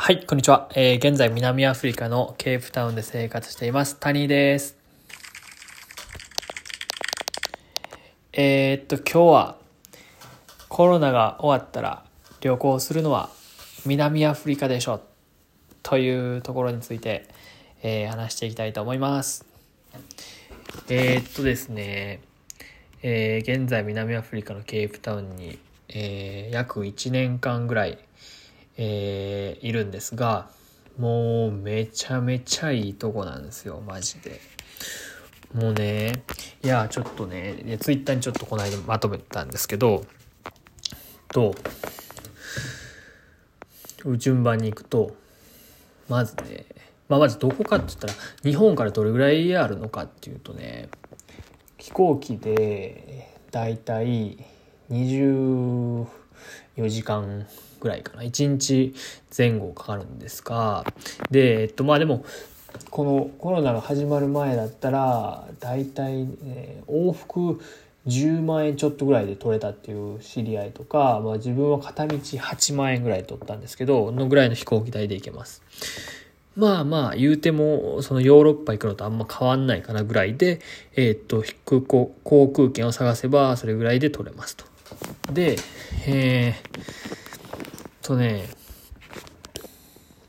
はい、こんにちは。えー、現在南アフリカのケープタウンで生活しています。タニーです。えー、っと、今日はコロナが終わったら旅行するのは南アフリカでしょというところについて、えー、話していきたいと思います。えー、っとですね、えー、現在南アフリカのケープタウンに、えー、約1年間ぐらい、えー、いるんですが、もうめちゃめちゃいいとこなんですよ、マジで。もうね、いや、ちょっとね、ツイッターにちょっとこの間まとめたんですけど、と、順番に行くと、まずね、まあ、まずどこかって言ったら、日本からどれぐらいあるのかっていうとね、飛行機でだいたい24時間ぐらいかな1日前後かかるんですがでえっとまあでもこのコロナが始まる前だったらだいたい、ね、往復10万円ちょっとぐらいで取れたっていう知り合いとか、まあ、自分は片道8万円ぐらい取ったんですけどのぐらいの飛行機代で行けます。まあまあ言うてもそのヨーロッパ行くのとあんま変わんないかなぐらいで、えー、っと空港航空券を探せばそれぐらいで取れますと。で、えー、とね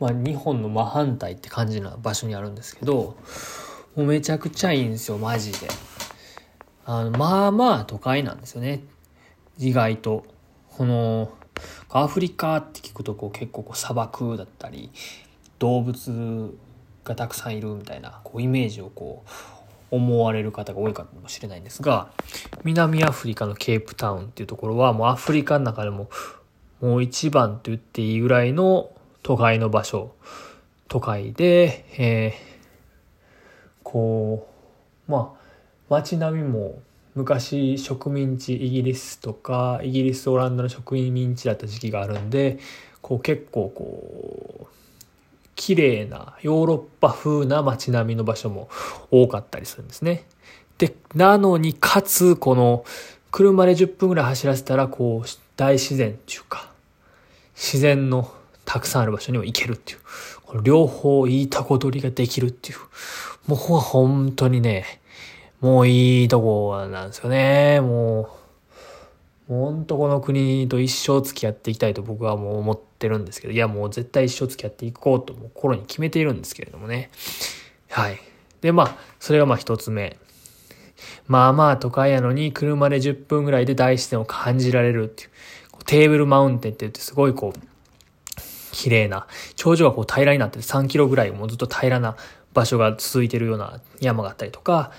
まあ日本の真反対って感じな場所にあるんですけどもうめちゃくちゃいいんですよマジで。あのまあまあ都会なんですよね意外と。このアフリカって聞くとこう結構こう砂漠だったり動物がたくさんいるみたいなこうイメージをこう思われる方が多いかもしれないんですが南アフリカのケープタウンっていうところはもうアフリカの中でももう一番と言っていいぐらいの都会の場所都会で、えー、こうまあ街並みも昔植民地イギリスとかイギリスオランダの植民地だった時期があるんでこう結構こう綺麗なヨーロッパ風な街並みの場所も多かったりするんですね。で、なのに、かつ、この、車で10分ぐらい走らせたら、こう、大自然っていうか、自然のたくさんある場所にも行けるっていう、この両方いいとこ取りができるっていう、もう本当にね、もういいとこなんですよね、もう。もうほんとこの国と一生付き合っていきたいと僕はもう思ってるんですけど、いやもう絶対一生付き合っていこうともう心に決めているんですけれどもね。はい。で、まあ、それがまあ一つ目。まあまあ都会やのに車で10分ぐらいで大自然を感じられるっていう。テーブルマウンテンって言ってすごいこう、綺麗な、頂上がこう平らになってて3キロぐらいもうずっと平らな場所が続いてるような山があったりとか、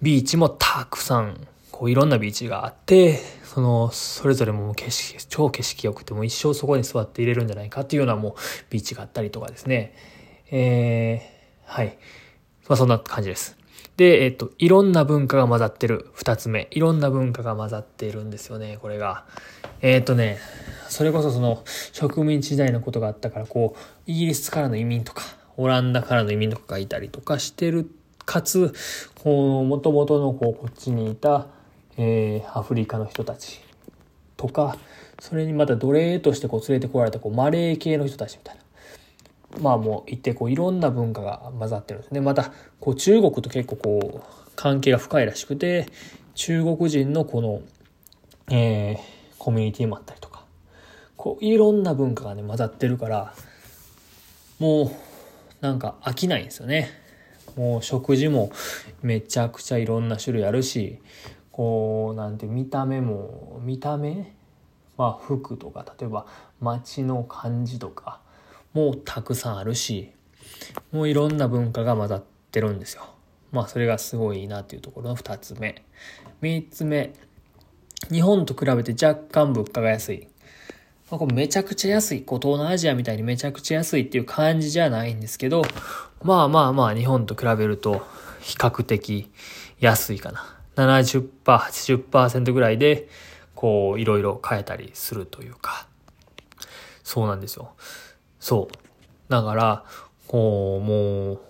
ビーチもたくさん、こういろんなビーチがあって、その、それぞれも景色、超景色良くても一生そこに座っていれるんじゃないかっていうようなもうビーチがあったりとかですね。えー、はい。まあそんな感じです。で、えっと、いろんな文化が混ざってる。二つ目。いろんな文化が混ざっているんですよね、これが。え、っとね、それこそその植民地時代のことがあったから、こう、イギリスからの移民とか、オランダからの移民とかがいたりとかしてる。かつ、こう、元々のこう、こっちにいた、えー、アフリカの人たちとかそれにまた奴隷としてこう連れてこられたこうマレー系の人たちみたいなまあもういてこういろんな文化が混ざってるんですね。またこう中国と結構こう関係が深いらしくて中国人のこの、えー、コミュニティもあったりとかこういろんな文化がね混ざってるからもうなんか飽きないんですよね。もう食事もめちゃくちゃいろんな種類あるしこうなんて見た目も見た目？まあ服とか例えば街の感じとかもうたくさんあるしもういろんな文化が混ざってるんですよ。まあそれがすごいいいなっていうところの2つ目。3つ目。日本と比べて若干物価が安い。まあ、これめちゃくちゃ安い。こう東南アジアみたいにめちゃくちゃ安いっていう感じじゃないんですけど、まあまあまあ日本と比べると比較的安いかな。70%、80%ぐらいで、こう、いろいろ変えたりするというか、そうなんですよ。そう。だから、こう、もう、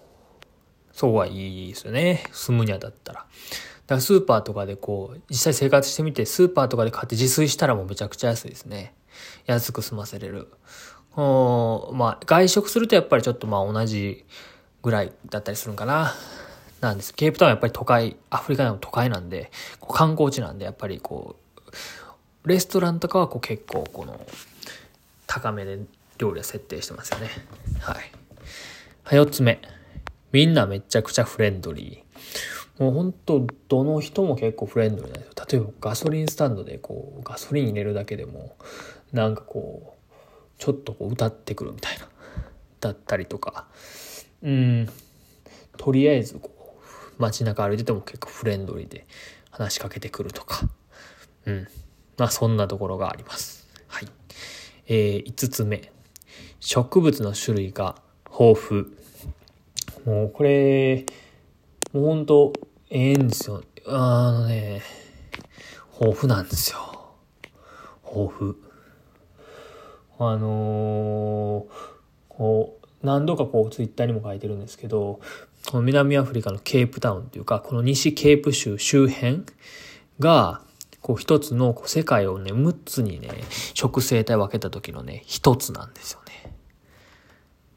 そうはいいですよね。住むにあたったら。だからスーパーとかでこう、実際生活してみて、スーパーとかで買って自炊したらもうめちゃくちゃ安いですね。安く済ませれる。おまあ、外食するとやっぱりちょっとまあ同じぐらいだったりするんかな。なんです。ケープタウンはやっぱり都会、アフリカでも都会なんで、こう観光地なんで、やっぱりこう、レストランとかはこう結構この、高めで料理は設定してますよね。はい。は、4つ目。みんなめちゃくちゃフレンドリー。もう本当どの人も結構フレンドリーなんですよ。例えばガソリンスタンドでこう、ガソリン入れるだけでも、なんかこう、ちょっとこう歌ってくるみたいな。だったりとか。うん。とりあえずこう、街中歩いてても結構フレンドリーで話しかけてくるとか。うん。まあそんなところがあります。はい。えー、5つ目。植物の種類が豊富。もうこれ、もうほんと、ええんですよ。あのね、豊富なんですよ。豊富。あのー、こう、何度かこうツイッターにも書いてるんですけど、この南アフリカのケープタウンっていうか、この西ケープ州周辺が、こう一つのこう世界をね、6つにね、植生帯分けた時のね、一つなんですよね。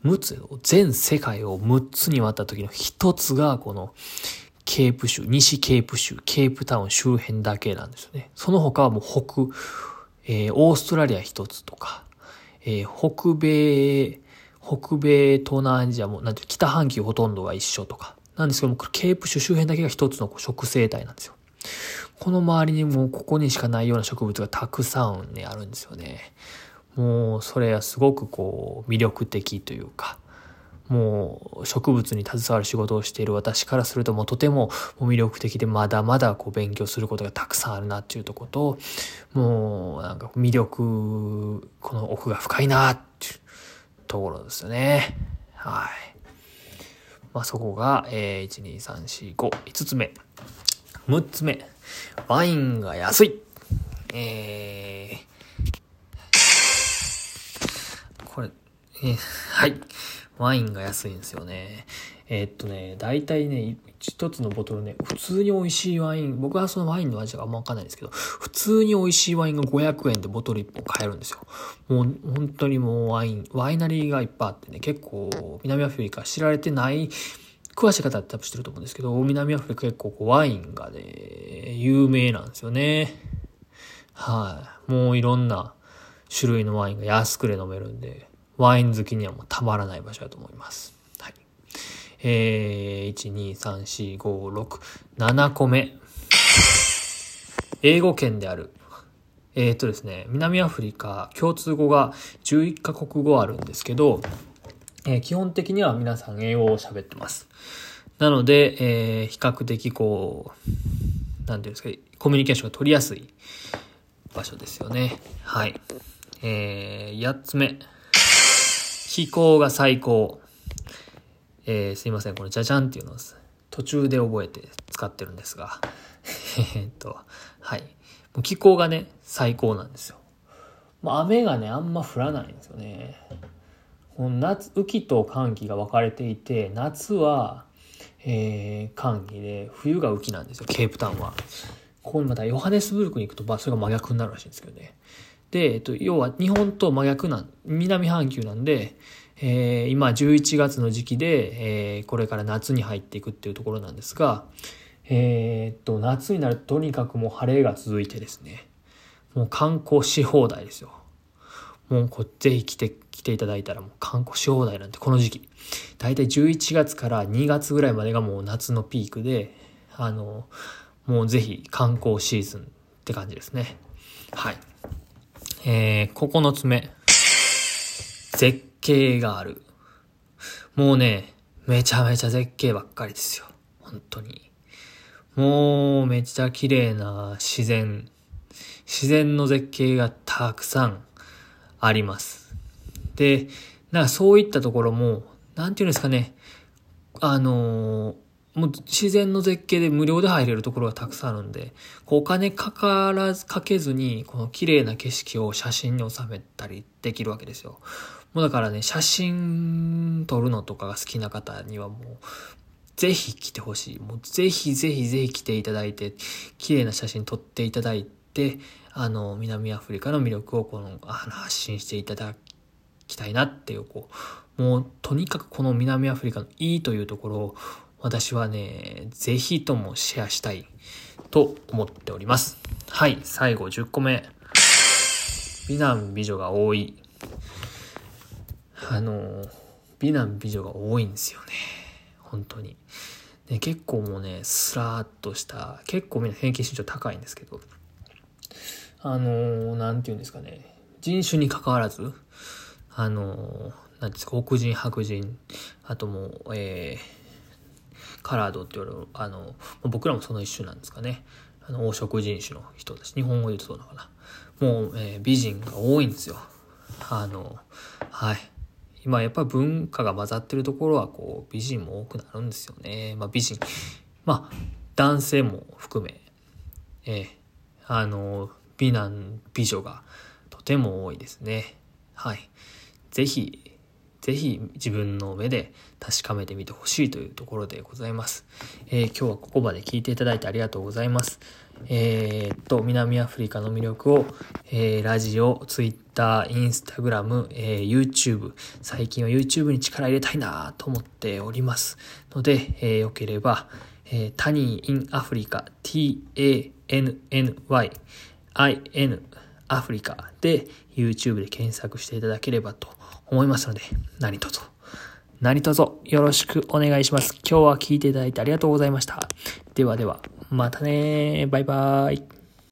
6つ、全世界を6つに割った時の一つが、このケープ州、西ケープ州、ケープタウン周辺だけなんですよね。その他はもう北、えー、オーストラリア一つとか、えー、北米、北米、東南アジアも、なんていう、北半球ほとんどが一緒とか。なんですけども、ケープ州周辺だけが一つの植生帯なんですよ。この周りにもここにしかないような植物がたくさんね、あるんですよね。もう、それはすごくこう、魅力的というか、もう植物に携わる仕事をしている私からするともうとても魅力的でまだまだこう勉強することがたくさんあるなっていうとこともうなんか魅力この奥が深いなっていうところですよね。はい。まあそこが、えー、12345 5つ目。6つ目。ワインが安い。えー、これ、え、はいワインが安いんですよね。えー、っとね、大体ね、一つのボトルね、普通に美味しいワイン、僕はそのワインの味があんまわかんないんですけど、普通に美味しいワインが500円でボトル1本買えるんですよ。もう本当にもうワイン、ワイナリーがいっぱいあってね、結構南アフリカ知られてない、詳しい方って多分知ってると思うんですけど、南アフリカ結構ワインがね、有名なんですよね。はい、もういろんな種類のワインが安くで飲めるんで、ワイン好きにはもうたまらない場所だと思います。はい。えー、1、2、3、4、5、6、7個目。英語圏である。えっ、とですね、南アフリカ共通語が11カ国語あるんですけど、えー、基本的には皆さん英語を喋ってます。なので、えー、比較的こう、なんていうんですか、コミュニケーションが取りやすい場所ですよね。はい。えー、8つ目。気候が最高。えー、すいません。これ、じゃじゃんっていうのを途中で覚えて使ってるんですが。えっと、はい。もう気候がね、最高なんですよ。もう雨がね、あんま降らないんですよね。この夏、雨季と寒気が分かれていて、夏は、えー、寒気で、冬が雨季なんですよ、ケープタウンは。ここにまたヨハネスブルクに行くと、まあ、それが真逆になるらしいんですけどね。で、えっと、要は日本と真逆な、南半球なんで、えー、今11月の時期で、えー、これから夏に入っていくっていうところなんですが、えー、っと、夏になるととにかくもう晴れが続いてですね、もう観光し放題ですよ。もうこぜひ来て、来ていただいたらもう観光し放題なんてこの時期。だいたい11月から2月ぐらいまでがもう夏のピークで、あの、もうぜひ観光シーズンって感じですね。はい。えー、9つ目。絶景がある。もうね、めちゃめちゃ絶景ばっかりですよ。本当に。もうめっちゃ綺麗な自然。自然の絶景がたくさんあります。で、なんかそういったところも、なんていうんですかね。あのー、もう自然の絶景で無料で入れるところがたくさんあるんで、こうお金かからず、かけずに、この綺麗な景色を写真に収めたりできるわけですよ。もうだからね、写真撮るのとかが好きな方にはもう、ぜひ来てほしい。もうぜひぜひぜひ来ていただいて、綺麗な写真撮っていただいて、あの、南アフリカの魅力をこの、あの、発信していただきたいなっていう、こう、もうとにかくこの南アフリカのいいというところを私はね、ぜひともシェアしたいと思っております。はい、最後10個目。美男美女が多い。あの、美男美女が多いんですよね。本当に。ね、結構もうね、スラーっとした、結構みんな平均身長高いんですけど、あのー、なんて言うんですかね、人種に関わらず、あの、なんですか、黒人、白人、あともう、えー、カラードって言われる、あの、僕らもその一種なんですかね。あの、黄色人種の人たち。日本語で言うとそうなのかな。もう、えー、美人が多いんですよ。あの、はい。今やっぱり文化が混ざってるところはこう美人も多くなるんですよね。まあ美人。まあ男性も含め、えー、あの、美男美女がとても多いですね。はい。ぜひ、ぜひ自分の目で確かめてみてほしいというところでございます。えー、今日はここまで聞いていただいてありがとうございます。えー、っと、南アフリカの魅力を、えー、ラジオ、ツイッター、インスタグラム、えー、YouTube、最近は YouTube に力入れたいなと思っておりますので、えー、よければ、えー、タニー・イン・アフリカ、T-A-N-N-Y、I-N、アフリカで YouTube で検索していただければと思いますので、何卒、何卒よろしくお願いします。今日は聞いていただいてありがとうございました。ではでは、またねバイバーイ。